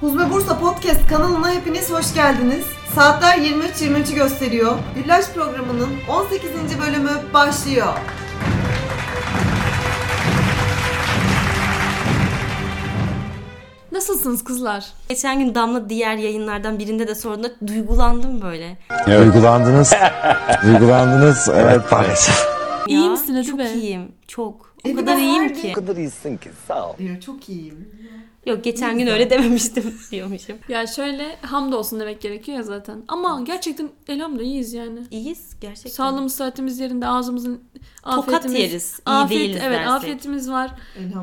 Huzme Bursa Podcast kanalına hepiniz hoş geldiniz. Saatler 23.23'ü gösteriyor. Güllaç programının 18. bölümü başlıyor. Nasılsınız kızlar? Geçen gün Damla diğer yayınlardan birinde de sorduğunda duygulandım böyle. Duygulandınız. Duygulandınız. Evet maalesef. İyi Ya, misin hadi Çok be? iyiyim. Çok. O E, kadar iyiyim ki. kadar iyisin ki sağ ol. Diyor çok iyiyim. Yok geçen gün öyle dememiştim diyormuşum. Ya şöyle hamdolsun demek gerekiyor ya zaten. Ama gerçekten elhamdülillah iyiyiz yani. İyiyiz gerçekten. Sağlığımız saatimiz yerinde ağzımızın Tokat afiyetimiz. yeriz. iyi afiyet, değiliz evet dersek. afiyetimiz var.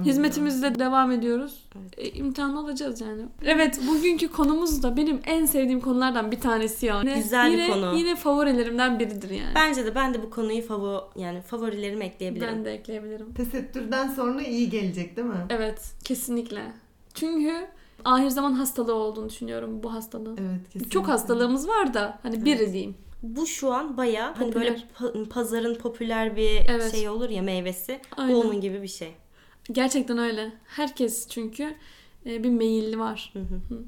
Hizmetimizde devam ediyoruz. E, imtihan olacağız yani. Evet bugünkü konumuz da benim en sevdiğim konulardan bir tanesi ya. Yine- Güzel bir yine, konu. Yine favorilerimden biridir yani. Bence de ben de bu konuyu favori yani favorilerime ekleyebilirim. ben de ekleyebilirim. Tesettürden sonra iyi gelecek değil mi? Evet kesinlikle. Çünkü ahir zaman hastalığı olduğunu düşünüyorum bu hastalığın. Evet kesinlikle. Çok hastalığımız var da hani biri diyeyim. Bu şu an baya hani Popüler. böyle pa- pazarın popüler bir Evet. şey olur ya meyvesi. Aynen. Bu onun gibi bir şey. Gerçekten öyle. Herkes çünkü e, bir meyilli var. Hı hı.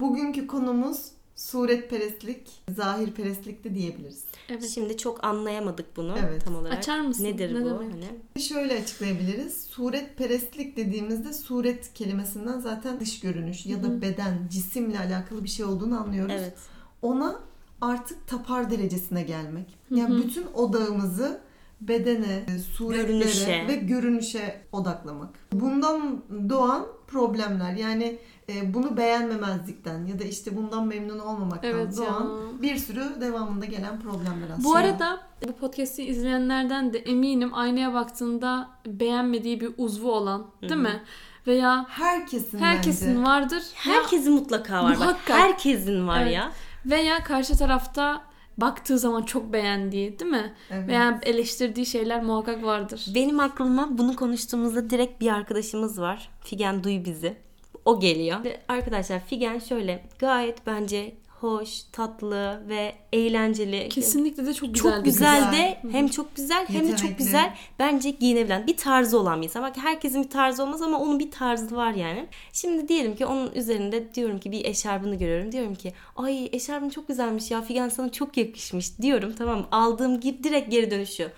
Bugünkü konumuz suretperestlik, zahirperestlik de diyebiliriz. Evet. Şimdi çok anlayamadık bunu Evet. tam olarak. Açar mısın? Nedir Ne bu? demek? Hani Şöyle açıklayabiliriz. Suretperestlik dediğimizde suret kelimesinden zaten dış görünüş ya da beden, cisimle alakalı bir şey olduğunu anlıyoruz. evet. Ona artık tapar derecesine gelmek. Yani bütün odağımızı bedene, suretlere Görünüşe. ve görünüşe odaklamak. Bundan doğan problemler yani e, bunu beğenmemezlikten ya da işte bundan memnun olmamaktan Evet ya. doğan bir sürü devamında gelen problemler aslında. Bu arada bu podcast'i izleyenlerden de eminim aynaya baktığında beğenmediği bir uzvu olan değil Hı hı. mi? Veya herkesin herkesin bence. vardır. Ya- Herkesin mutlaka var. Bak, herkesin var Evet. ya. veya karşı tarafta baktığı zaman çok beğendiği değil mi? Evet. Veya eleştirdiği şeyler muhakkak vardır. Benim aklıma bunu konuştuğumuzda direkt bir arkadaşımız var. Figen duy bizi. O geliyor. Ve Arkadaşlar Figen şöyle gayet bence hoş, tatlı ve eğlenceli. Kesinlikle de çok güzel. Çok güzel de hem çok güzel hem de çok güzel bence giyinebilen bir tarzı olan bir insan. Bak herkesin bir tarzı olmaz ama onun bir tarzı var yani. Şimdi diyelim ki onun üzerinde diyorum ki bir eşarbını görüyorum. Diyorum ki ay eşarbın çok güzelmiş ya Figen sana çok yakışmış diyorum tamam? Aldığım gibi direkt geri dönüşüyor.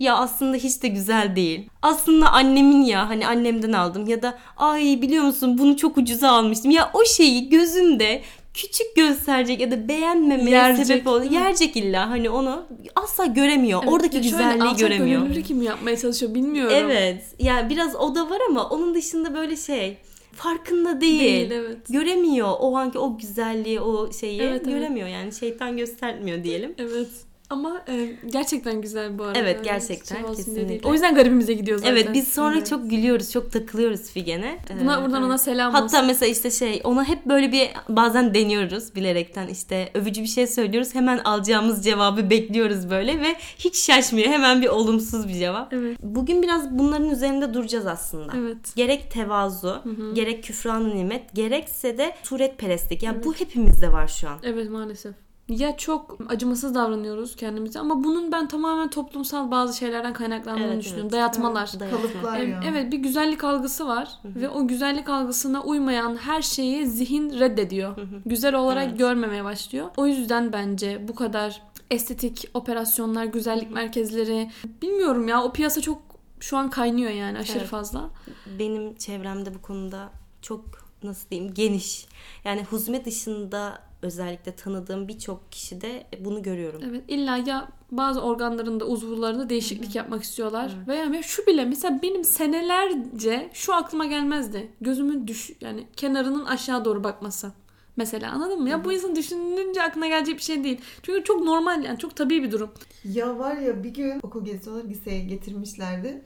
Ya aslında hiç de güzel değil. Aslında annemin ya hani annemden aldım ya da ay biliyor musun bunu çok ucuza almıştım. Ya o şeyi gözünde küçük gösterecek ya da beğenmemeye Yerecek, sebep ol. değil mi? Yerecek illa hani onu asla göremiyor. Evet, Oradaki şöyle güzelliği alçak göremiyor. gönüllülük mi yapmaya çalışıyor bilmiyorum. Evet. Ya biraz o da var ama onun dışında böyle şey farkında değil. Değil evet. Göremiyor o anki o güzelliği, o şeyi Evet, evet. göremiyor yani şeytan göstermiyor diyelim. Evet. Ama e, gerçekten güzel bu arada. Evet, gerçekten, diye kesinlikle. O yüzden garibimize gidiyor zaten. Evet biz sonra Evet. çok gülüyoruz, çok takılıyoruz Figen'e. Buna, Ee, buradan evet. ona selam Hatta olsun. mesela işte şey ona hep böyle bir bazen deniyoruz bilerekten işte övücü bir şey söylüyoruz hemen alacağımız cevabı bekliyoruz böyle ve hiç şaşmıyor hemen bir olumsuz bir cevap. Evet. Bugün biraz bunların üzerinde duracağız aslında. Evet. Gerek tevazu, gerek küfran nimet, gerekse de suretperestlik. Yani bu hepimizde var şu an. Evet maalesef. Ya çok acımasız davranıyoruz kendimize ama bunun ben tamamen toplumsal bazı şeylerden kaynaklandığını Evet, düşünüyorum. evet. Dayatmalar. Dayatma. Kalıplar Ev- ya. Evet bir güzellik algısı var ve o güzellik algısına uymayan her şeyi zihin reddediyor. Güzel olarak Evet. görmemeye başlıyor. O yüzden bence bu kadar estetik operasyonlar, güzellik merkezleri bilmiyorum ya o piyasa çok şu an kaynıyor yani aşırı Evet. fazla. Benim çevremde bu konuda çok nasıl diyeyim geniş. Yani huzme dışında özellikle tanıdığım birçok kişide bunu görüyorum. Evet illa ya bazı organlarında uzuvlarında değişiklik yapmak istiyorlar. Veya ya şu bile mesela benim senelerce şu aklıma gelmezdi. Gözümün düş yani kenarının aşağı doğru bakması. Mesela anladın mı? Ya bu insan düşününce aklına gelecek bir şey değil. Çünkü çok normal yani çok tabii bir durum. Ya var ya bir gün okul gezisi olarak liseye getirmişlerdi.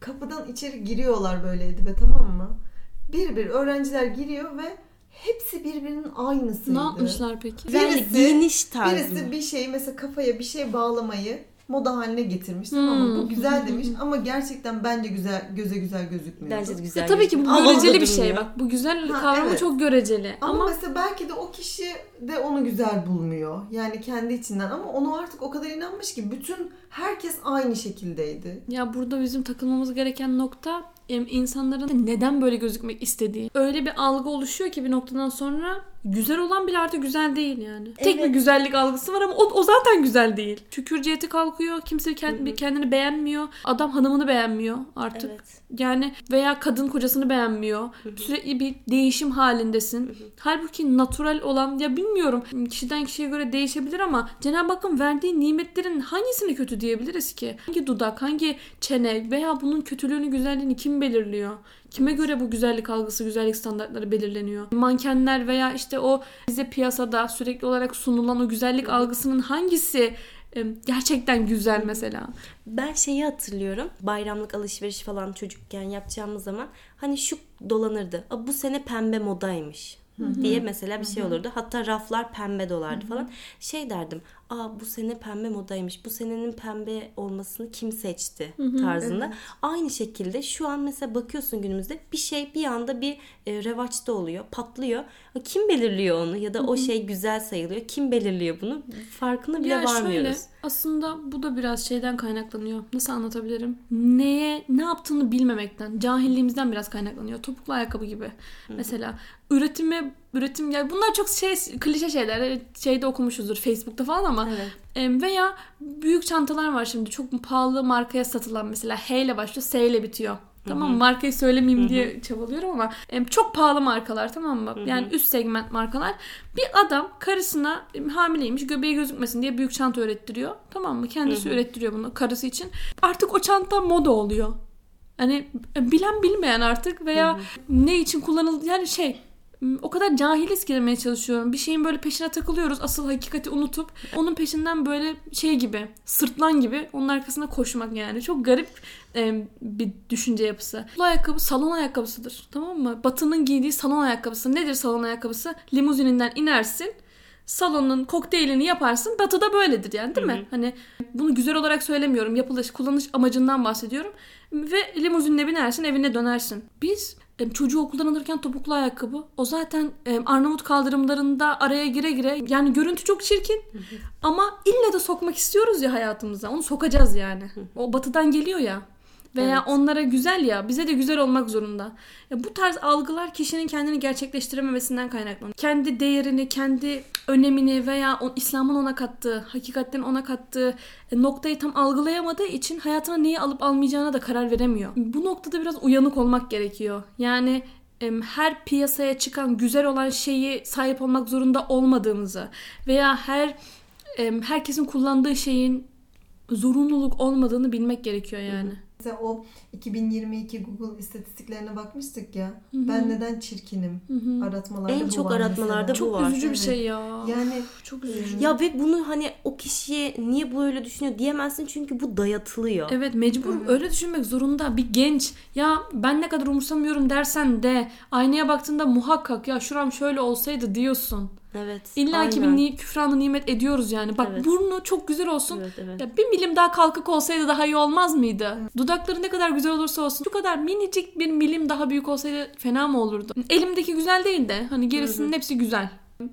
Kapıdan içeri giriyorlar böyle Edibe tamam mı? Bir bir öğrenciler giriyor ve hepsi birbirinin aynısıydı. Ne yapmışlar peki? Yani Birisi- giyiniş tarzı. Birisi bir şey mesela kafaya bir şey bağlamayı moda haline getirmiş tamam mı? Bu Hmm. güzel demiş ama gerçekten bence güzel göze güzel gözükmüyor. Bence de güzel. Ya tabii ki bu göreceli bir şey bak. Bu güzel Ha, kavramı evet. çok göreceli. Ama, Ama, mesela belki de o kişi de onu güzel bulmuyor. Yani kendi içinden ama onu artık o kadar inanmış ki bütün herkes aynı şekildeydi. ya burada bizim takılmamız gereken nokta insanların neden böyle gözükmek istediği. Öyle bir algı oluşuyor ki bir noktadan sonra güzel olan bile artık güzel değil yani. Tek bir Evet. güzellik algısı var ama o, o zaten güzel değil. Tükürciyeti kalkıyor. Kimse kendi, kendini beğenmiyor. Adam hanımını beğenmiyor artık. Evet. Yani veya kadın kocasını beğenmiyor. Sürekli bir değişim halindesin. Halbuki natural olan ya bilmiyorum kişiden kişiye göre değişebilir ama Cenab-ı Hakk'ın verdiği nimetlerin hangisini kötü diyebiliriz ki? Hangi dudak, hangi çene veya bunun kötülüğünü, güzelliğini kim belirliyor? Kime göre bu güzellik algısı, güzellik standartları belirleniyor? Mankenler veya işte o bize piyasada sürekli olarak sunulan o güzellik algısının hangisi gerçekten güzel mesela? Ben şeyi hatırlıyorum. Bayramlık alışveriş falan çocukken yapacağımız zaman hani şu dolanırdı. "Aa, Bu sene pembe modaymış diye mesela bir şey olurdu. Hatta raflar pembe dolardı falan. Şey derdim. Aa bu sene pembe modaymış. Bu senenin pembe olmasını kim seçti tarzında. Aynı şekilde şu an mesela bakıyorsun günümüzde bir şey bir anda bir e, revaçta oluyor, patlıyor. Kim belirliyor onu ya da o şey güzel sayılıyor. Kim belirliyor bunu? Farkına bile Ya varmıyoruz. şöyle aslında bu da biraz şeyden kaynaklanıyor. Nasıl anlatabilirim? Neye ne yaptığını bilmemekten, cahilliğimizden biraz kaynaklanıyor. Topuklu ayakkabı gibi. Mesela üretime üretim yani bunlar çok şey klişe şeyler. Şeyde okumuşuzdur Facebook'ta falan ama Evet. Veya büyük çantalar var şimdi çok pahalı markaya satılan mesela H ile başlıyor S ile bitiyor. Tamam mı? Markayı söylemeyeyim diye çabalıyorum ama çok pahalı markalar tamam mı? Yani üst segment markalar. Bir adam karısına hamileymiş göbeği gözükmesin diye büyük çanta ürettiriyor. Tamam mı? Kendisi ürettiriyor bunu karısı için. Artık o çanta moda oluyor. Hani bilen bilmeyen artık veya ne için kullanıldı yani şey o kadar cahiliz ki demeye çalışıyorum. Bir şeyin böyle peşine takılıyoruz. Asıl hakikati unutup onun peşinden böyle şey gibi, sırtlan gibi onun arkasına koşmak yani. Çok garip e, bir düşünce yapısı. Bu ayakkabı salon ayakkabısıdır. Tamam mı? Batı'nın giydiği salon ayakkabısı. Nedir salon ayakkabısı? Limuzininden inersin. Salonun kokteylini yaparsın. Batı'da böyledir yani değil mi? Hani bunu güzel olarak söylemiyorum. Yapılış, kullanış amacından bahsediyorum. Ve limuzinle binersin, evine dönersin. Biz çocuğu okuldan alırken topuklu ayakkabı. O zaten Arnavut kaldırımlarında araya gire gire. Yani görüntü çok çirkin. Ama ille de sokmak istiyoruz ya hayatımıza. Onu sokacağız yani. O batıdan geliyor ya. Veya Evet. onlara güzel ya bize de güzel olmak zorunda. Ya bu tarz algılar kişinin kendini gerçekleştirememesinden kaynaklanıyor. Kendi değerini, kendi önemini veya İslam'ın ona kattığı, hakikatten ona kattığı e, noktayı tam algılayamadığı için hayatına neyi alıp almayacağına da karar veremiyor. Bu noktada biraz uyanık olmak gerekiyor. Yani her piyasaya çıkan güzel olan şeyi sahip olmak zorunda olmadığımızı veya her herkesin kullandığı şeyin zorunluluk olmadığını bilmek gerekiyor yani. Mesela o 2022 Google istatistiklerine bakmıştık ya. Ben neden çirkinim? Aratmalarda En bu çok var aratmalarda mesela. bu Çok var. üzücü bir Evet. şey ya. Yani çok üzücü. Ya ve bunu hani o kişiye niye böyle düşünüyor diyemezsin çünkü bu dayatılıyor. Evet mecbur öyle düşünmek zorunda. Bir genç ya ben ne kadar umursamıyorum dersen de aynaya baktığında muhakkak ya şuram şöyle olsaydı diyorsun. Evet. İlla ki bir ni- küfranı nimet ediyoruz yani. Bak Evet. burnu çok güzel olsun. Evet, evet. Ya bir milim daha kalkık olsaydı daha iyi olmaz mıydı? Dudakları ne kadar güzel olursa olsun. Şu kadar minicik bir milim daha büyük olsaydı fena mı olurdu? Elimdeki güzel değil de hani gerisinin hepsi güzel.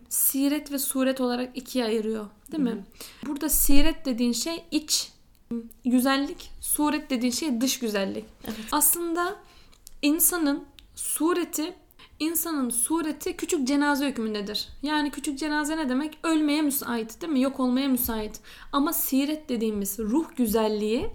Siret ve suret olarak ikiye ayırıyor. Değil mi? Burada siret dediğin şey iç güzellik, suret dediğin şey dış güzellik. Aslında insanın sureti insanın sureti küçük cenaze hükmündedir. Yani küçük cenaze ne demek? Ölmeye müsait değil mi? Yok olmaya müsait. Ama siret dediğimiz ruh güzelliği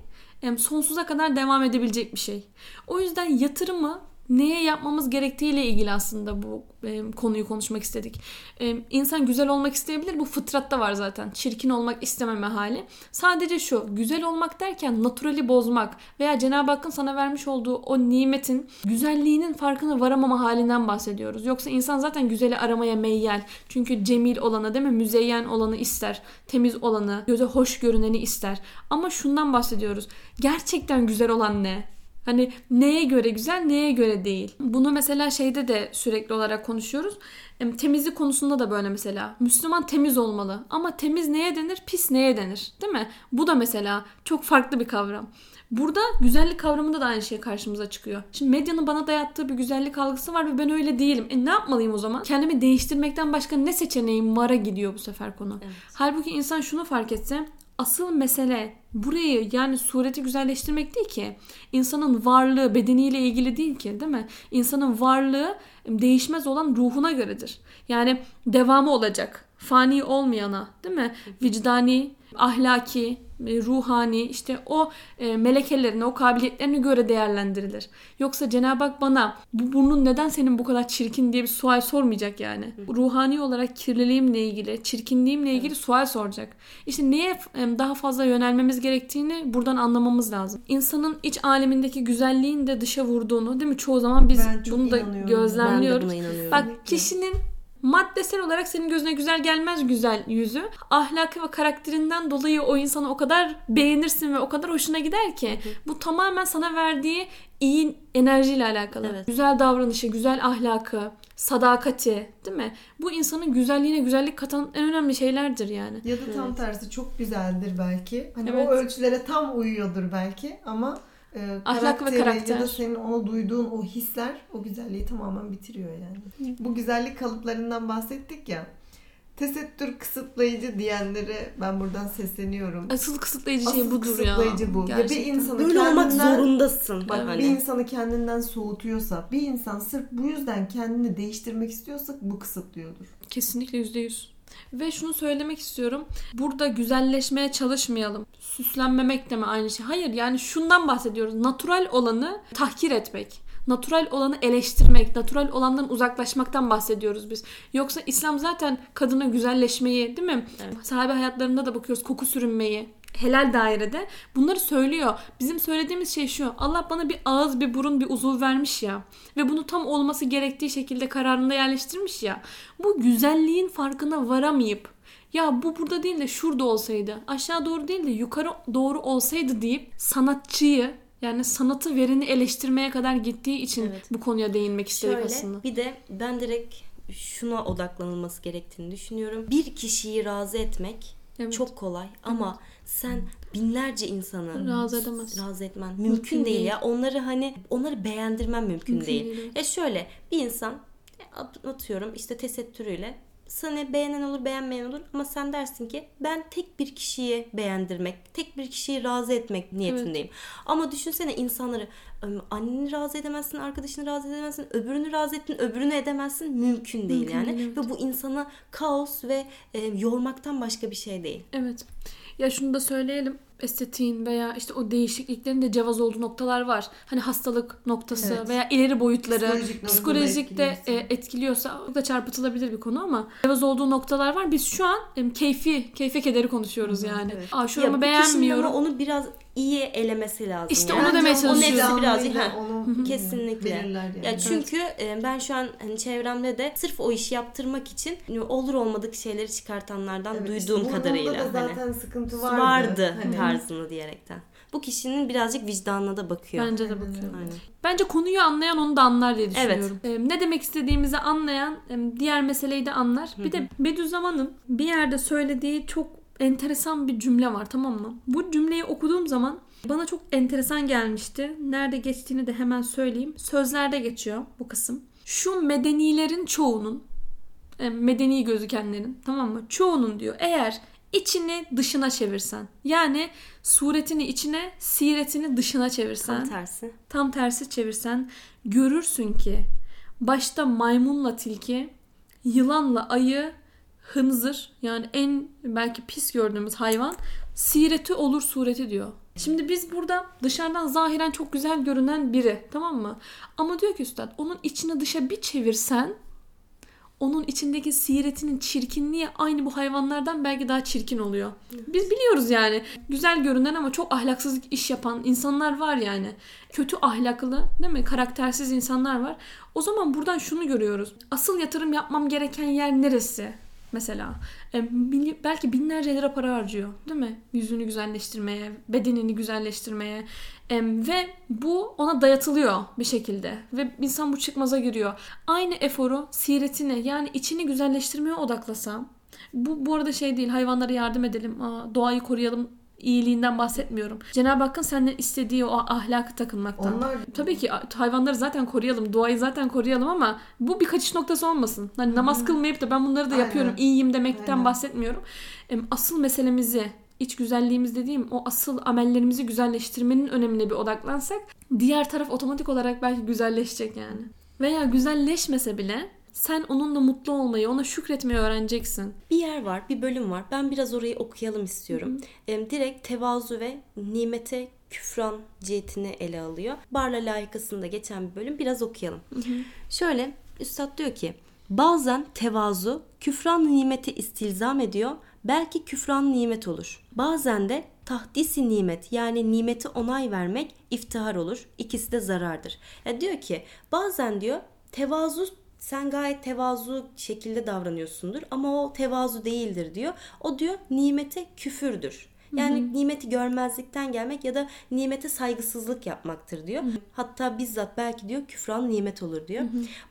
sonsuza kadar devam edebilecek bir şey. O yüzden yatırımı neye yapmamız gerektiğiyle ilgili aslında bu em, konuyu konuşmak istedik. Em, insan güzel olmak isteyebilir. Bu fıtratta var zaten. Çirkin olmak istememe hali. Sadece şu güzel olmak derken naturali bozmak veya Cenab-ı Hakk'ın sana vermiş olduğu o nimetin güzelliğinin farkına varamama halinden bahsediyoruz. Yoksa insan zaten güzeli aramaya meyyal. Çünkü cemil olanı değil mi? Müzeyyen olanı ister. Temiz olanı, göze hoş görüneni ister. Ama şundan bahsediyoruz. Gerçekten güzel olan ne? Hani neye göre güzel, neye göre değil. Bunu mesela şeyde de sürekli olarak konuşuyoruz. Em, Temizlik konusunda da böyle mesela. Müslüman temiz olmalı. Ama temiz neye denir, pis neye denir? Değil mi? Bu da mesela çok farklı bir kavram. Burada güzellik kavramında da aynı şey karşımıza çıkıyor. Şimdi medyanın bana dayattığı bir güzellik algısı var ve ben öyle değilim. E ne yapmalıyım o zaman? Kendimi değiştirmekten başka ne seçeneğim vara gidiyor bu sefer konu. Evet. Halbuki insan şunu fark etse asıl mesele burayı yani sureti güzelleştirmek değil ki. İnsanın varlığı bedeniyle ilgili değil ki değil mi? İnsanın varlığı değişmez olan ruhuna göredir. Yani devamı olacak. Fani olmayana değil mi? Vicdani, ahlaki, ruhani işte o e, melekelerine, o kabiliyetlerine göre değerlendirilir. Yoksa Cenab-ı Hak bana bu burnun neden senin bu kadar çirkin diye bir sual sormayacak yani. Ruhani olarak kirliliğimle ilgili, çirkinliğimle ilgili sual soracak. İşte neye e, daha fazla yönelmemiz gerektiğini buradan anlamamız lazım. İnsanın iç alemindeki güzelliğin de dışa vurduğunu değil mi? Çoğu zaman biz bunu da inanıyorum. Ben de gözlemliyoruz. buna inanıyorum. Bak kişinin maddesel olarak senin gözüne güzel gelmez güzel yüzü. Ahlakı ve karakterinden dolayı o insanı o kadar beğenirsin ve o kadar hoşuna gider ki bu tamamen sana verdiği iyi enerjiyle alakalı. Evet. Güzel davranışı, güzel ahlakı, sadakati değil mi? Bu insanın güzelliğine güzellik katan en önemli şeylerdir yani. Ya da tam tersi çok güzeldir belki. Hani Evet. o ölçülere tam uyuyordur belki ama e, Ahlak ve karakter. ya da senin ona duyduğun o hisler o güzelliği tamamen bitiriyor yani. Bu güzellik kalıplarından bahsettik ya. Tesettür kısıtlayıcı diyenlere ben buradan sesleniyorum. Asıl kısıtlayıcı şey Asıl budur ya. kısıtlayıcı bu. Ya bir Gerçekten. insanı Böyle olmak kendinden- zorundasın. Bak hani. bir insanı kendinden soğutuyorsa, bir insan sırf bu yüzden kendini değiştirmek istiyorsa bu kısıtlıyordur. Kesinlikle yüzde yüz. Ve şunu söylemek istiyorum. Burada güzelleşmeye çalışmayalım. Süslenmemek de mi aynı şey? Hayır yani şundan bahsediyoruz. Natural olanı tahkir etmek. Natural olanı eleştirmek, natural olandan uzaklaşmaktan bahsediyoruz biz. Yoksa İslam zaten kadına güzelleşmeyi, değil mi? Sahabe hayatlarında da bakıyoruz koku sürünmeyi, helal dairede bunları söylüyor. Bizim söylediğimiz şey şu. Allah bana bir ağız, bir burun, bir uzuv vermiş ya ve bunu tam olması gerektiği şekilde kararında yerleştirmiş ya. Bu güzelliğin farkına varamayıp ya bu burada değil de şurada olsaydı, aşağı doğru değil de yukarı doğru olsaydı deyip sanatçıyı yani sanatı vereni eleştirmeye kadar gittiği için Evet. bu konuya değinmek istedik Şöyle aslında. bir de ben direkt şuna odaklanılması gerektiğini düşünüyorum. Bir kişiyi razı etmek Evet. çok kolay ama sen binlerce insanı Razı edemezsin. razı etmen mümkün, Mümkün değil. değil. ya. Onları hani onları beğendirmen mümkün, Mümkün değil. değil, evet. Ya şöyle bir insan e, atıyorum işte tesettürüyle sana beğenen olur beğenmeyen olur ama sen dersin ki ben tek bir kişiyi beğendirmek, tek bir kişiyi razı etmek niyetindeyim. Ama düşünsene insanları anneni razı edemezsin, arkadaşını razı edemezsin, öbürünü razı ettin, öbürünü edemezsin. Mümkün değil Mümkün yani. değil, evet. Ve bu insanı kaos ve e, yormaktan başka bir şey değil. Evet. Ya şunu da söyleyelim. Estetiğin veya işte o değişikliklerin de cevaz olduğu noktalar var. Hani hastalık noktası Evet. veya ileri boyutları Psikolojik psikolojik de etkiliyorsa. e, etkiliyorsa o da çarpıtılabilir bir konu ama cevaz olduğu noktalar var. Biz şu an keyfi, keyfe kederi konuşuyoruz yani. Evet. Aa Ya beğenmiyorum. onu biraz iyi elemesi lazım. İşte yani. onu demeye Onun çalışıyorum. hepsi biraz vicdanıyla ha, onu kesinlikle. yani. Ya çünkü e, ben şu an hani çevremde de sırf o işi yaptırmak için e, olur olmadık şeyleri çıkartanlardan Evet, işte duyduğum burnunda kadarıyla da hani zaten sıkıntı vardı. vardı, Hani tarzını diyerekten. Bu kişinin birazcık vicdanına da bakıyor. Bence de Aynen bakıyorum. Aynen. Bence konuyu anlayan onu da anlar diye Evet. düşünüyorum. Ee, ne demek istediğimizi anlayan diğer meseleyi de anlar. Bir de Bediüzzaman'ın bir yerde söylediği çok enteresan bir cümle var tamam mı? Bu cümleyi okuduğum zaman bana çok enteresan gelmişti. Nerede geçtiğini de hemen söyleyeyim. Sözlerde geçiyor bu kısım. Şu medenilerin çoğunun e, medeni gözükenlerin tamam mı? Çoğunun diyor eğer içini dışına çevirsen yani suretini içine siretini dışına çevirsen Tam tersi. tam tersi çevirsen görürsün ki başta maymunla tilki, yılanla ayı, hınzır yani en belki pis gördüğümüz hayvan sireti olur sureti diyor. Şimdi biz burada dışarıdan zahiren çok güzel görünen biri tamam mı? Ama diyor ki üstad onun içini dışa bir çevirsen onun içindeki siretinin çirkinliği aynı bu hayvanlardan belki daha çirkin oluyor. Biz biliyoruz yani güzel görünen ama çok ahlaksız iş yapan insanlar var yani. Kötü ahlaklı değil mi? Karaktersiz insanlar var. O zaman buradan şunu görüyoruz. Asıl yatırım yapmam gereken yer neresi? Mesela E, belki binlerce lira para harcıyor değil mi? Yüzünü güzelleştirmeye, bedenini güzelleştirmeye E, ve bu ona dayatılıyor bir şekilde ve insan bu çıkmaza giriyor. Aynı eforu siretini yani içini güzelleştirmeye odaklasam bu, bu arada şey değil hayvanlara yardım edelim, aa, doğayı koruyalım iyiliğinden bahsetmiyorum. Cenab-ı Hakk'ın senden istediği o ahlakı takınmaktan. Onlar Tabii ki hayvanları zaten koruyalım, doğayı zaten koruyalım ama bu bir kaçış noktası olmasın. Hani namaz kılmayıp da ben bunları da Aynen. yapıyorum, iyiyim demekten Aynen. bahsetmiyorum. Asıl meselemizi iç güzelliğimiz dediğim o asıl amellerimizi güzelleştirmenin önemine bir odaklansak diğer taraf otomatik olarak belki güzelleşecek yani. Veya güzelleşmese bile sen onunla mutlu olmayı, ona şükretmeyi öğreneceksin. Bir yer var, bir bölüm var. Ben biraz orayı okuyalım istiyorum. Em, direkt tevazu ve nimete küfran cihetini ele alıyor. Barla layıkasında geçen bir bölüm biraz okuyalım. Şöyle Üstad diyor ki bazen tevazu küfran nimeti istilzam ediyor. Belki küfran nimet olur. Bazen de tahdisi nimet yani nimeti onay vermek iftihar olur. İkisi de zarardır. Ya diyor ki bazen diyor tevazu sen gayet tevazu şekilde davranıyorsundur ama o tevazu değildir diyor. O diyor nimete küfürdür. Yani nimeti görmezlikten gelmek ya da nimete saygısızlık yapmaktır diyor. Hatta bizzat belki diyor küfran nimet olur diyor.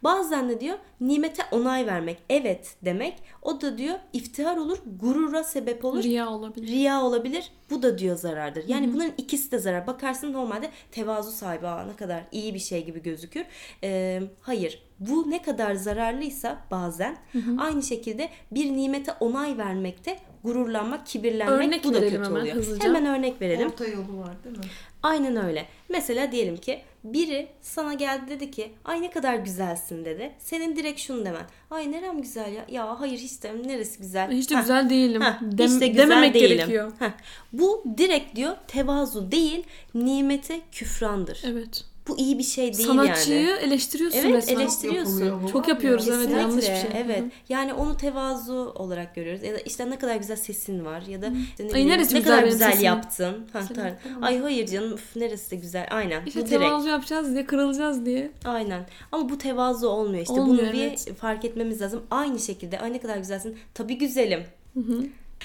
Bazen de diyor nimete onay vermek, evet demek. O da diyor iftihar olur, gurura sebep olur. Riya olabilir. Riya olabilir. Bu da diyor zarardır. Yani bunların ikisi de zarar. Bakarsın normalde tevazu sahibi Aa, ne kadar iyi bir şey gibi gözükür. Ee, hayır. Bu ne kadar zararlıysa bazen aynı şekilde bir nimete onay vermekte gururlanmak, kibirlenmek Örnek bu da verelim kötü hemen oluyor. hızlıca. Hemen örnek verelim. Orta yolu var değil mi? Aynen öyle. Mesela diyelim ki biri sana geldi dedi ki ay ne kadar güzelsin dedi. Senin direkt şunu demen. Ay nerem güzel ya. Ya hayır hiç de neresi güzel. Hiç de Heh. güzel değilim. Heh, Dem- hiç de güzel dememek değilim. gerekiyor. Heh. Bu direkt diyor tevazu değil nimete küfrandır. Evet. Bu iyi bir şey değil Sanatçıyı yani. eleştiriyorsun Evet, resmen. eleştiri- Eleştiriyorsun. Çok yapıyoruz, evet, Kesinlikle, yanlış bir şey. Evet. Yani onu tevazu olarak görüyoruz. Ya da işte ne kadar güzel sesin var ya da işte ne, Ay, neresi ne güzel kadar güzel sesim? yaptın. Ha. Ay hayır canım üf, neresi de güzel. Aynen. İşte bu direkt. tevazu yapacağız diye kırılacağız diye. Aynen. Ama bu tevazu olmuyor işte. Olmuyor, Bunu bir evet. fark etmemiz lazım. Aynı şekilde ay ne kadar güzelsin. Tabii güzelim.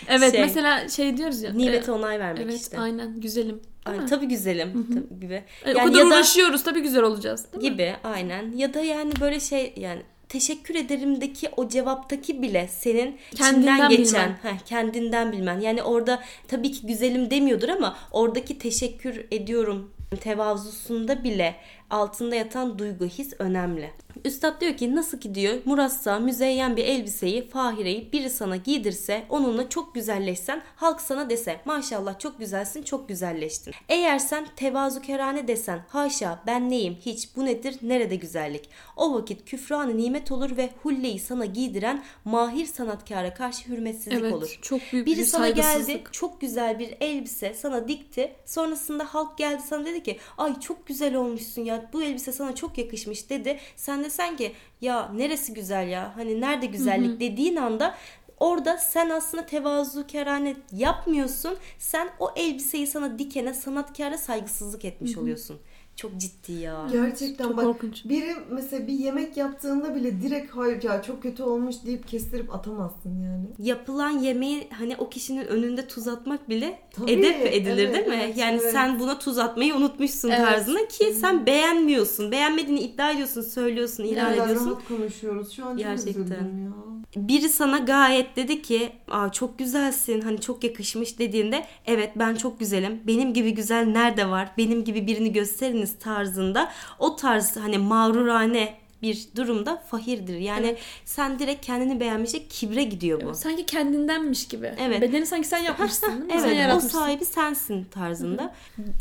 Evet Şey, mesela şey diyoruz ya. Nimete e, onay vermek Evet işte. aynen güzelim. Ay, mi? tabii güzelim tabii gibi. E, o Yani kadar ya da uğraşıyoruz tabii güzel olacağız. Değil mi? gibi aynen. Ya da yani böyle şey yani teşekkür ederimdeki o cevaptaki bile senin Kendinden içinden geçen, bilmen. heh, kendinden bilmen. Yani orada tabii ki güzelim demiyordur ama oradaki teşekkür ediyorum tevazusunda bile altında yatan duygu, his önemli. Üstad diyor ki nasıl ki diyor murassa, müzeyyen bir elbiseyi, fahireyi biri sana giydirse, onunla çok güzelleşsen, halk sana dese maşallah çok güzelsin, çok güzelleştin. Eğer sen tevazukerane desen, haşa ben neyim, hiç bu nedir, nerede güzellik? O vakit küfranı nimet olur ve hulleyi sana giydiren mahir sanatkara karşı hürmetsizlik Evet olur. çok büyük Biri bir sana geldi çok güzel bir elbise sana dikti. Sonrasında halk geldi sana dedi ki ay çok güzel olmuşsun ya bu elbise sana çok yakışmış dedi. Sen de sen ki ya neresi güzel ya hani nerede güzellik dediğin anda Orada sen aslında tevazukarane yapmıyorsun. Sen o elbiseyi sana dikene sanatkara saygısızlık etmiş oluyorsun. Çok ciddi ya. Gerçekten Çok bak korkunç. biri mesela bir yemek yaptığında bile direkt hayır ya çok kötü olmuş deyip kestirip atamazsın yani. yapılan yemeği hani o kişinin önünde tuz atmak bile Tabii, edep edilir evet, değil mi? evet, yani evet. sen buna tuz atmayı unutmuşsun Evet. tarzında ki sen beğenmiyorsun. Beğenmediğini iddia ediyorsun, söylüyorsun, Ne ilan kadar ediyorsun. rahat konuşuyoruz. Şu an çok Gerçekten. üzüldüm ya. Biri sana gayet dedi ki, "Aa çok güzelsin. Hani çok yakışmış." dediğinde, "Evet ben çok güzelim. Benim gibi güzel nerede var? Benim gibi birini gösteriniz." Tarzında o tarz hani mağrurane bir durumda fahirdir. Yani sen direkt kendini beğenmişe kibre gidiyor bu. Sanki kendindenmiş gibi. Evet. Bedeni sanki sen yapmışsın değil mi? sen Evet, o sahibi sensin tarzında.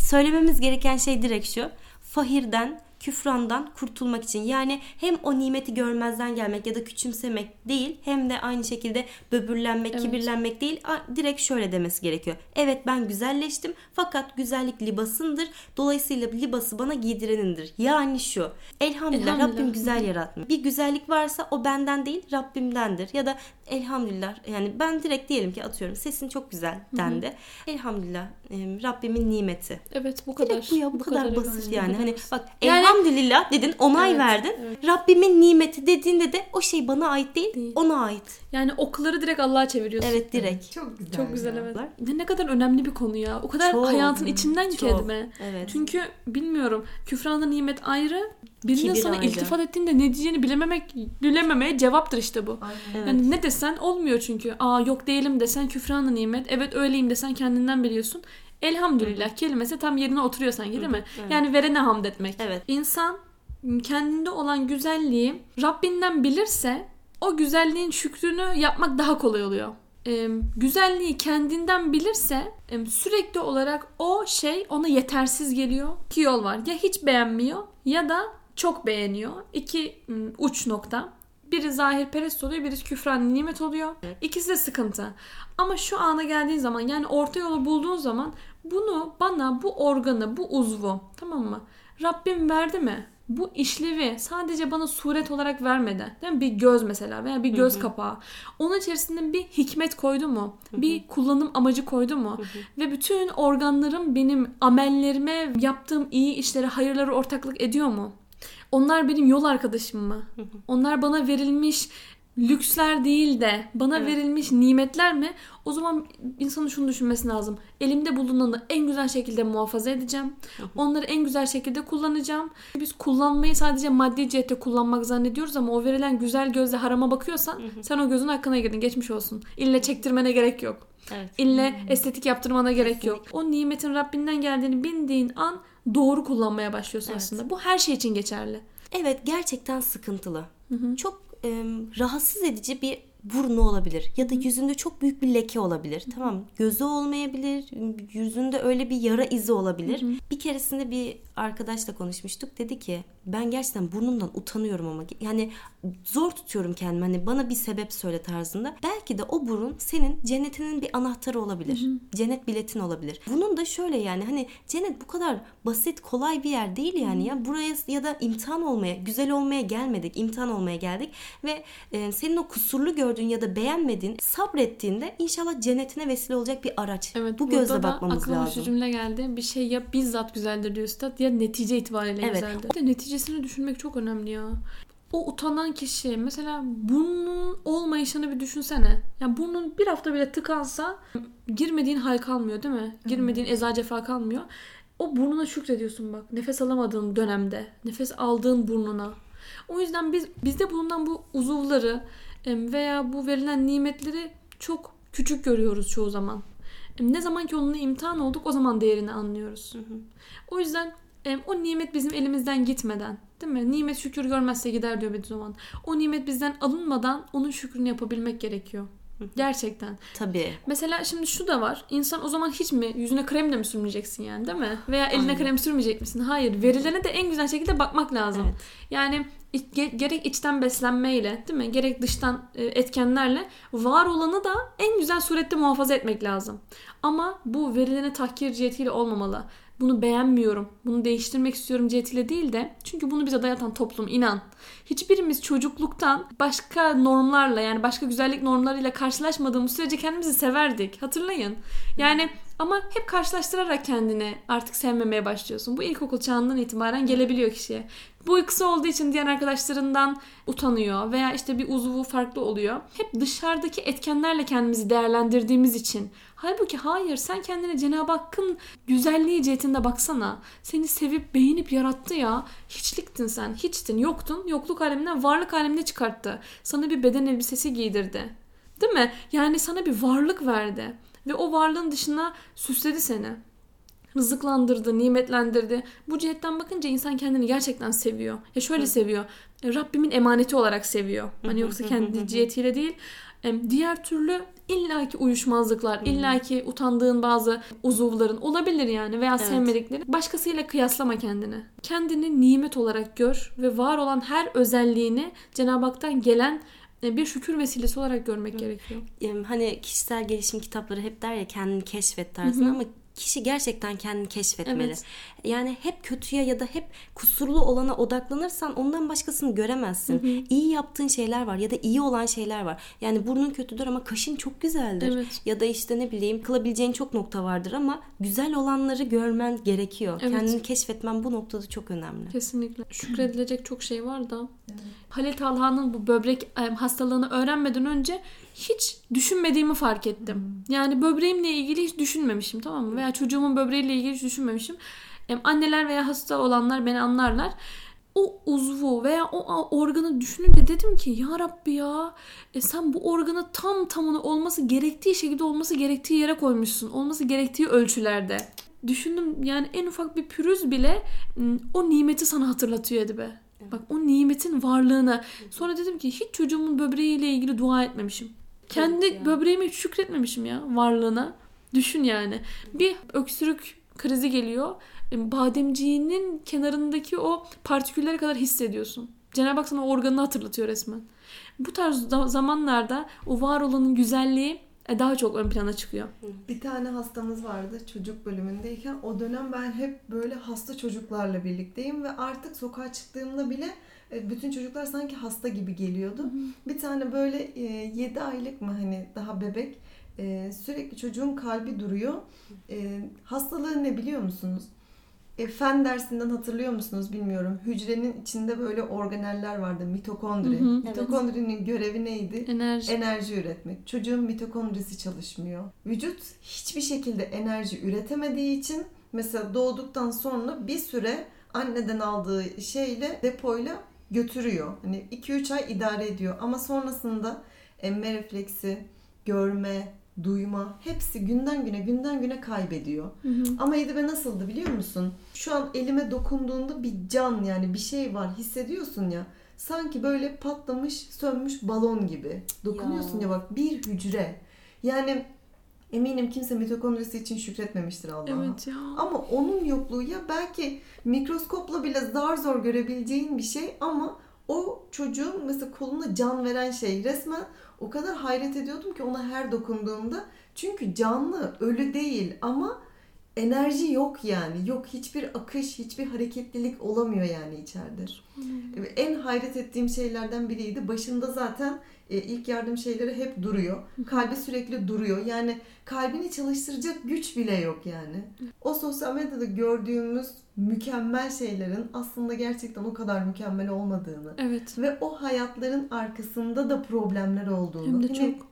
Söylememiz gereken şey direkt şu. Fahirden, küfrandan kurtulmak için. Yani hem o nimeti görmezden gelmek ya da küçümsemek değil hem de aynı şekilde böbürlenmek, Evet. kibirlenmek değil. Direkt şöyle demesi gerekiyor. Evet ben güzelleştim fakat güzellik libasındır. Dolayısıyla libası bana giydirenindir. Yani şu. Elhamdülillah, Elhamdülillah. Rabbim güzel yaratmış. Bir güzellik varsa o benden değil Rabbimdendir. Ya da elhamdülillah yani ben direkt diyelim ki atıyorum sesin çok güzel dendi. Elhamdülillah e, Rabbimin nimeti. Evet bu kadar. Direkt bu ya bu, kadar, basit yani. Hani bak Yani- elhamdülillah dedin onay Evet, verdin. evet. Rabbimin nimeti dediğinde de o şey bana ait değil, Değil. ona ait. Yani okları direkt Allah'a çeviriyorsun. Evet direkt. Çok güzel. Çok güzel ya. evet. Ve ne kadar önemli bir konu ya. O kadar Çok. hayatın içinden Çok. elime. Evet. Çünkü bilmiyorum. Küfranda nimet ayrı. Birine Kibir sana ayrı. iltifat ettiğinde ne diyeceğini bilememek, bilememeye cevaptır işte bu. Aynen. Evet. Yani ne desen olmuyor çünkü. Aa yok değilim desen küfranda nimet. Evet öyleyim desen kendinden biliyorsun. Elhamdülillah kelimesi tam yerine oturuyor sanki değil mi? Evet. Yani verene hamd etmek. Evet. İnsan kendinde olan güzelliği Rabbinden bilirse o güzelliğin şükrünü yapmak daha kolay oluyor. e, güzelliği kendinden bilirse e, sürekli olarak o şey ona yetersiz geliyor. İki yol var. Ya hiç beğenmiyor ya da çok beğeniyor. İki uç nokta. Biri zahir perest oluyor, birisi küfran nimet oluyor. İkisi de sıkıntı. Ama şu ana geldiğin zaman yani orta yolu bulduğun zaman bunu bana bu organı, bu uzvu tamam mı? Rabbim verdi mi? Bu işlevi sadece bana suret olarak vermedi. Değil mi? Bir göz mesela veya bir göz kapağı. Onun içerisinde bir hikmet koydu mu? Bir kullanım amacı koydu mu? Ve bütün organlarım benim amellerime, yaptığım iyi işlere, hayırlara ortaklık ediyor mu? Onlar benim yol arkadaşım mı? Onlar bana verilmiş lüksler değil de bana verilmiş nimetler mi? O zaman insanın şunu düşünmesi lazım. Elimde bulunanı en güzel şekilde muhafaza edeceğim. Onları en güzel şekilde kullanacağım. Biz kullanmayı sadece maddi cihette kullanmak zannediyoruz ama o verilen güzel gözle harama bakıyorsan sen o gözün hakkına girdin. Geçmiş olsun. İlle çektirmene gerek yok. Evet. İlle estetik yaptırmana gerek yok. O nimetin Rabbinden geldiğini bildiğin an doğru kullanmaya başlıyorsun Evet. aslında. Bu her şey için geçerli. Evet gerçekten sıkıntılı. Çok e, rahatsız edici bir burnu olabilir ya da yüzünde çok büyük bir leke olabilir. Tamam gözü olmayabilir, yüzünde öyle bir yara izi olabilir. Bir keresinde bir arkadaşla konuşmuştuk. Dedi ki ben gerçekten burnumdan utanıyorum ama yani zor tutuyorum kendimi. Hani bana bir sebep söyle tarzında. Belki de o burun senin cennetinin bir anahtarı olabilir. Cennet biletin olabilir. Bunun da şöyle yani hani cennet bu kadar basit kolay bir yer değil yani ya. Buraya ya da imtihan olmaya, güzel olmaya gelmedik. imtihan olmaya geldik ve e, senin o kusurlu gördüğün ya da beğenmediğin sabrettiğinde inşallah cennetine vesile olacak bir araç. Evet, bu gözle bakmamız aklıma lazım. şu cümle geldi. Bir şey ya bizzat güzeldir diyor üstad ya netice itibariyle Evet. güzeldir. Bir de neticesini düşünmek çok önemli ya. O utanan kişi mesela burnun olmayışını bir düşünsene. Yani burnun bir hafta bile tıkansa girmediğin hal kalmıyor değil mi? Girmediğin eza cefa kalmıyor. O burnuna şükrediyorsun bak. Nefes alamadığın dönemde. Nefes aldığın burnuna. O yüzden biz bizde bulunan bu uzuvları veya bu verilen nimetleri çok küçük görüyoruz çoğu zaman. Ne zaman ki onunla imtihan olduk o zaman değerini anlıyoruz. O yüzden o nimet bizim elimizden gitmeden değil mi? Nimet şükür görmezse gider diyor Bediüzzaman. O nimet bizden alınmadan onun şükrünü yapabilmek gerekiyor. Gerçekten. Tabii. Mesela şimdi şu da var. İnsan o zaman hiç mi yüzüne krem de mi sürmeyeceksin yani değil mi? Veya eline Aynen. krem sürmeyecek misin? Hayır. Verilene de en güzel şekilde bakmak lazım. Evet. Yani gerek içten beslenmeyle değil mi? Gerek dıştan e, etkenlerle var olanı da en güzel surette muhafaza etmek lazım. Ama bu verilene tahkir cihetiyle olmamalı. Bunu beğenmiyorum, bunu değiştirmek istiyorum cihetiyle değil de çünkü bunu bize dayatan toplum inan. Hiçbirimiz çocukluktan başka normlarla yani başka güzellik normlarıyla karşılaşmadığımız sürece kendimizi severdik. Hatırlayın. Yani ama hep karşılaştırarak kendini artık sevmemeye başlıyorsun. Bu ilkokul çağından itibaren gelebiliyor kişiye. Bu kısa olduğu için diğer arkadaşlarından utanıyor veya işte bir uzvu farklı oluyor. Hep dışarıdaki etkenlerle kendimizi değerlendirdiğimiz için. Halbuki hayır sen kendine Cenab-ı Hakk'ın güzelliği cihetinde baksana. Seni sevip beğenip yarattı ya. Hiçliktin sen. Hiçtin. Yoktun. Yokluk aleminden varlık alemine çıkarttı. Sana bir beden elbisesi giydirdi. Değil mi? Yani sana bir varlık verdi. Ve o varlığın dışına süsledi seni rızıklandırdı, nimetlendirdi. Bu cihetten bakınca insan kendini gerçekten seviyor. Ya şöyle seviyor. Rabbimin emaneti olarak seviyor. Hani yoksa kendi cihetiyle değil. Diğer türlü illaki uyuşmazlıklar, illaki utandığın bazı uzuvların olabilir yani veya Evet. sevmedikleri. Başkasıyla kıyaslama kendini. Kendini nimet olarak gör ve var olan her özelliğini Cenab-ı Hak'tan gelen bir şükür vesilesi olarak görmek gerekiyor. Em, hani kişisel gelişim kitapları hep der ya kendini keşfet tarzında ama kişi gerçekten kendini keşfetmeli. Evet. Yani hep kötüye ya da hep kusurlu olana odaklanırsan ondan başkasını göremezsin. İyi yaptığın şeyler var ya da iyi olan şeyler var. Yani burnun kötüdür ama kaşın çok güzeldir. Evet. Ya da işte ne bileyim kılabileceğin çok nokta vardır ama güzel olanları görmen gerekiyor. Evet. Kendini keşfetmen bu noktada çok önemli. Kesinlikle. Şükredilecek çok şey var da. Halil Talha'nın bu böbrek e, hastalığını öğrenmeden önce hiç düşünmediğimi fark ettim. Yani böbreğimle ilgili hiç düşünmemişim tamam mı? Veya çocuğumun böbreğiyle ilgili hiç düşünmemişim. Em, Anneler veya hasta olanlar beni anlarlar. O uzvu veya o organı düşününce dedim ki ya Rabbi ya e sen bu organı tam tamına olması gerektiği şekilde olması gerektiği yere koymuşsun. Olması gerektiği ölçülerde. Düşündüm yani en ufak bir pürüz bile o nimeti sana hatırlatıyor Edibe. Bak o nimetin varlığını. Sonra dedim ki hiç çocuğumun böbreğiyle ilgili dua etmemişim. Kendi ya. böbreğime hiç şükretmemişim ya varlığına. Düşün yani. Bir öksürük krizi geliyor. E, Bademciğinin kenarındaki o partiküllere kadar hissediyorsun. Cenab-ı Hak sana organını hatırlatıyor resmen. Bu tarz da- zamanlarda o var olanın güzelliği daha çok ön plana çıkıyor. Bir tane hastamız vardı çocuk bölümündeyken. O dönem ben hep böyle hasta çocuklarla birlikteyim ve artık sokağa çıktığımda bile e, bütün çocuklar sanki hasta gibi geliyordu. Bir tane böyle 7 aylık mı hani daha bebek e, sürekli çocuğun kalbi duruyor. E, hastalığı ne biliyor musunuz? E, fen dersinden hatırlıyor musunuz bilmiyorum. Hücrenin içinde böyle organeller vardı. Mitokondri. Hı hı. Mitokondrinin görevi neydi? Enerji. enerji üretmek. Çocuğun mitokondrisi çalışmıyor. Vücut hiçbir şekilde enerji üretemediği için mesela doğduktan sonra bir süre anneden aldığı şeyle depoyla götürüyor. Hani 2-3 ay idare ediyor ama sonrasında emme refleksi, görme, duyma hepsi günden güne günden güne kaybediyor. Hı hı. Ama Edibe nasıldı biliyor musun? Şu an elime dokunduğunda bir can yani bir şey var hissediyorsun ya. Sanki böyle patlamış, sönmüş balon gibi. Dokunuyorsun ya, Ya. bak bir hücre. Yani eminim kimse mitokondrisi için şükretmemiştir Allah'a. Evet ya. Ama onun yokluğu ya belki mikroskopla bile zar zor görebileceğin bir şey ama o çocuğun mesela koluna can veren şey resmen o kadar hayret ediyordum ki ona her dokunduğumda. Çünkü canlı, ölü değil ama enerji yok yani. Yok hiçbir akış, hiçbir hareketlilik olamıyor yani içeride. Ve En hayret ettiğim şeylerden biriydi. Başında zaten e, ilk yardım şeyleri hep duruyor. Kalbi sürekli duruyor. Yani kalbini çalıştıracak güç bile yok yani. O sosyal medyada gördüğümüz mükemmel şeylerin aslında gerçekten o kadar mükemmel olmadığını Evet. ve o hayatların arkasında da problemler olduğunu. Hem de Hani çok.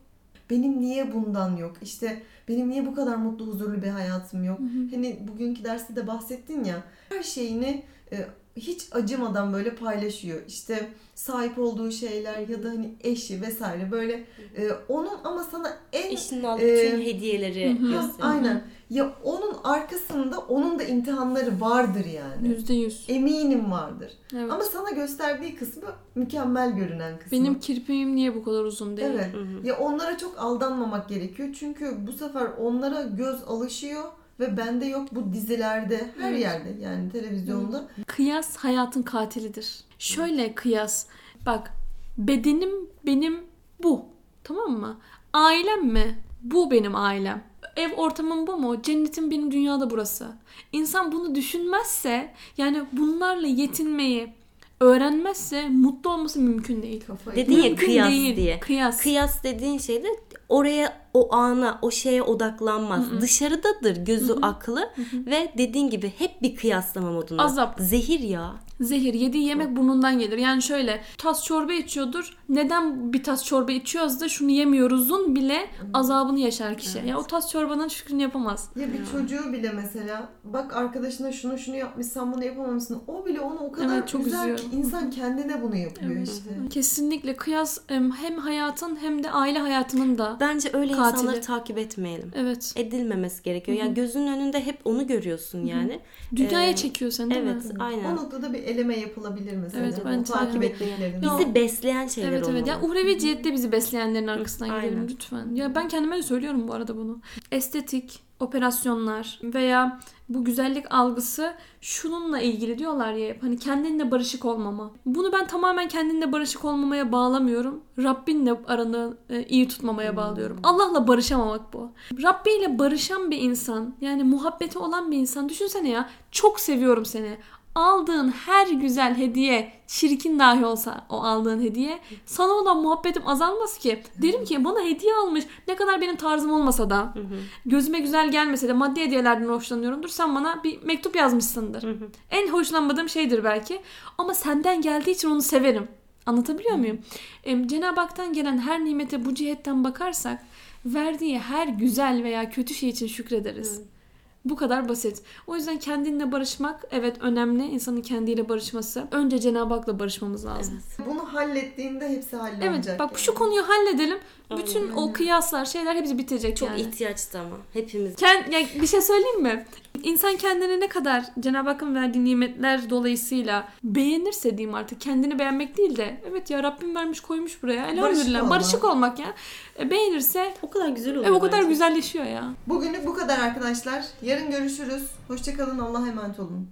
benim niye bundan yok? İşte benim niye bu kadar mutlu, huzurlu bir hayatım yok? Hani bugünkü derste de bahsettin ya. Her şeyini e, hiç acımadan böyle paylaşıyor. İşte sahip olduğu şeyler ya da hani eşi vesaire böyle e, onun ama sana en Eşinin aldığı Ee, tüm hediyeleri. Ha, aynen. Ya onun arkasında onun da imtihanları vardır yani. Yüzde yüz. Eminim vardır. Evet. Ama sana gösterdiği kısmı mükemmel görünen kısmı. Benim kirpiğim niye bu kadar uzun değil? Evet. Hı hı. Ya onlara çok aldanmamak gerekiyor. Çünkü bu sefer onlara göz alışıyor ve bende yok bu dizilerde, her Evet. yerde yani televizyonda. Kıyas hayatın katilidir. Şöyle kıyas. Bak bedenim benim bu. Tamam mı? Ailem mi? Bu benim ailem. Ev ortamım bu mu? Cennetim benim dünyada burası. İnsan bunu düşünmezse yani bunlarla yetinmeyi öğrenmezse mutlu olması mümkün değil. Kafayı Dedin ya Mümkün kıyas değil. diye. Kıyas. Kıyas dediğin şey de oraya o ana o şeye odaklanmaz. Dışarıdadır gözü aklı ve dediğin gibi hep bir kıyaslama modunda. Azap. Zehir ya. Zehir yediği yemek burnundan gelir. Yani şöyle tas çorba içiyordur. Neden bir tas çorba içiyoruz da şunu yemiyoruzun bile azabını yaşar kişi. Ya o tas çorbanın şükrünü yapamaz. Ya bir çocuğu bile mesela bak arkadaşına şunu şunu yapmışsan bunu yapamamışsın. O bile onu o kadar Evet, çok güzel üzüyor. ki insan kendine bunu yapıyor işte. Kesinlikle kıyas em, hem hayatın hem de aile hayatının da. Bence öyle Katili. insanları takip etmeyelim. Evet. Edilmemesi gerekiyor. Yani gözünün önünde hep onu görüyorsun yani. Dünyaya Ee, çekiyor seni değil Evet, mi? aynen. O noktada bir eleme yapılabilir mesela. Evet, bence takip de. ettiklerini. Ya- Bizi besleyen şeyler Evet olmalı. evet. Ya uhrevi cihette bizi besleyenlerin arkasından Aynen. gidelim lütfen. Ya ben kendime de söylüyorum bu arada bunu. Estetik, operasyonlar veya bu güzellik algısı şununla ilgili diyorlar ya hep hani kendinle barışık olmama. Bunu ben tamamen kendinle barışık olmamaya bağlamıyorum. Rabbinle aranı e, iyi tutmamaya bağlıyorum. Allah'la barışamamak bu. Rabbiyle barışan bir insan yani muhabbeti olan bir insan düşünsene ya çok seviyorum seni. Aldığın her güzel hediye çirkin dahi olsa o aldığın hediye sana olan muhabbetim azalmaz ki. Derim ki bana hediye almış ne kadar benim tarzım olmasa da gözüme güzel gelmese de maddi hediyelerden hoşlanıyorumdur. Sen bana bir mektup yazmışsındır. En hoşlanmadığım şeydir belki ama senden geldiği için onu severim. Anlatabiliyor muyum? Cenab-ı Hak'tan gelen her nimete bu cihetten bakarsak verdiği her güzel veya kötü şey için şükrederiz. Bu kadar basit. O yüzden kendinle barışmak evet önemli. İnsanın kendiyle barışması. Önce Cenab-ı Hak'la barışmamız lazım. Bunu hallettiğinde hepsi hallolacak. Evet, bak yani. şu konuyu halledelim. Bütün Aynen. o kıyaslar şeyler hepsi bitecek Çok yani. ihtiyaçtı ama hepimiz. Kend, ya bir şey söyleyeyim mi? İnsan kendini ne kadar Cenab-ı Hakk'ın verdiği nimetler dolayısıyla beğenirse diyeyim artık kendini beğenmek değil de evet ya Rabbim vermiş koymuş buraya elhamdülillah olmak. barışık olmak ya E, beğenirse O kadar güzel oluyor. e, o kadar bence. güzelleşiyor ya. Bugünlük bu kadar arkadaşlar. Yarın görüşürüz. Hoşçakalın. Allah'a emanet olun.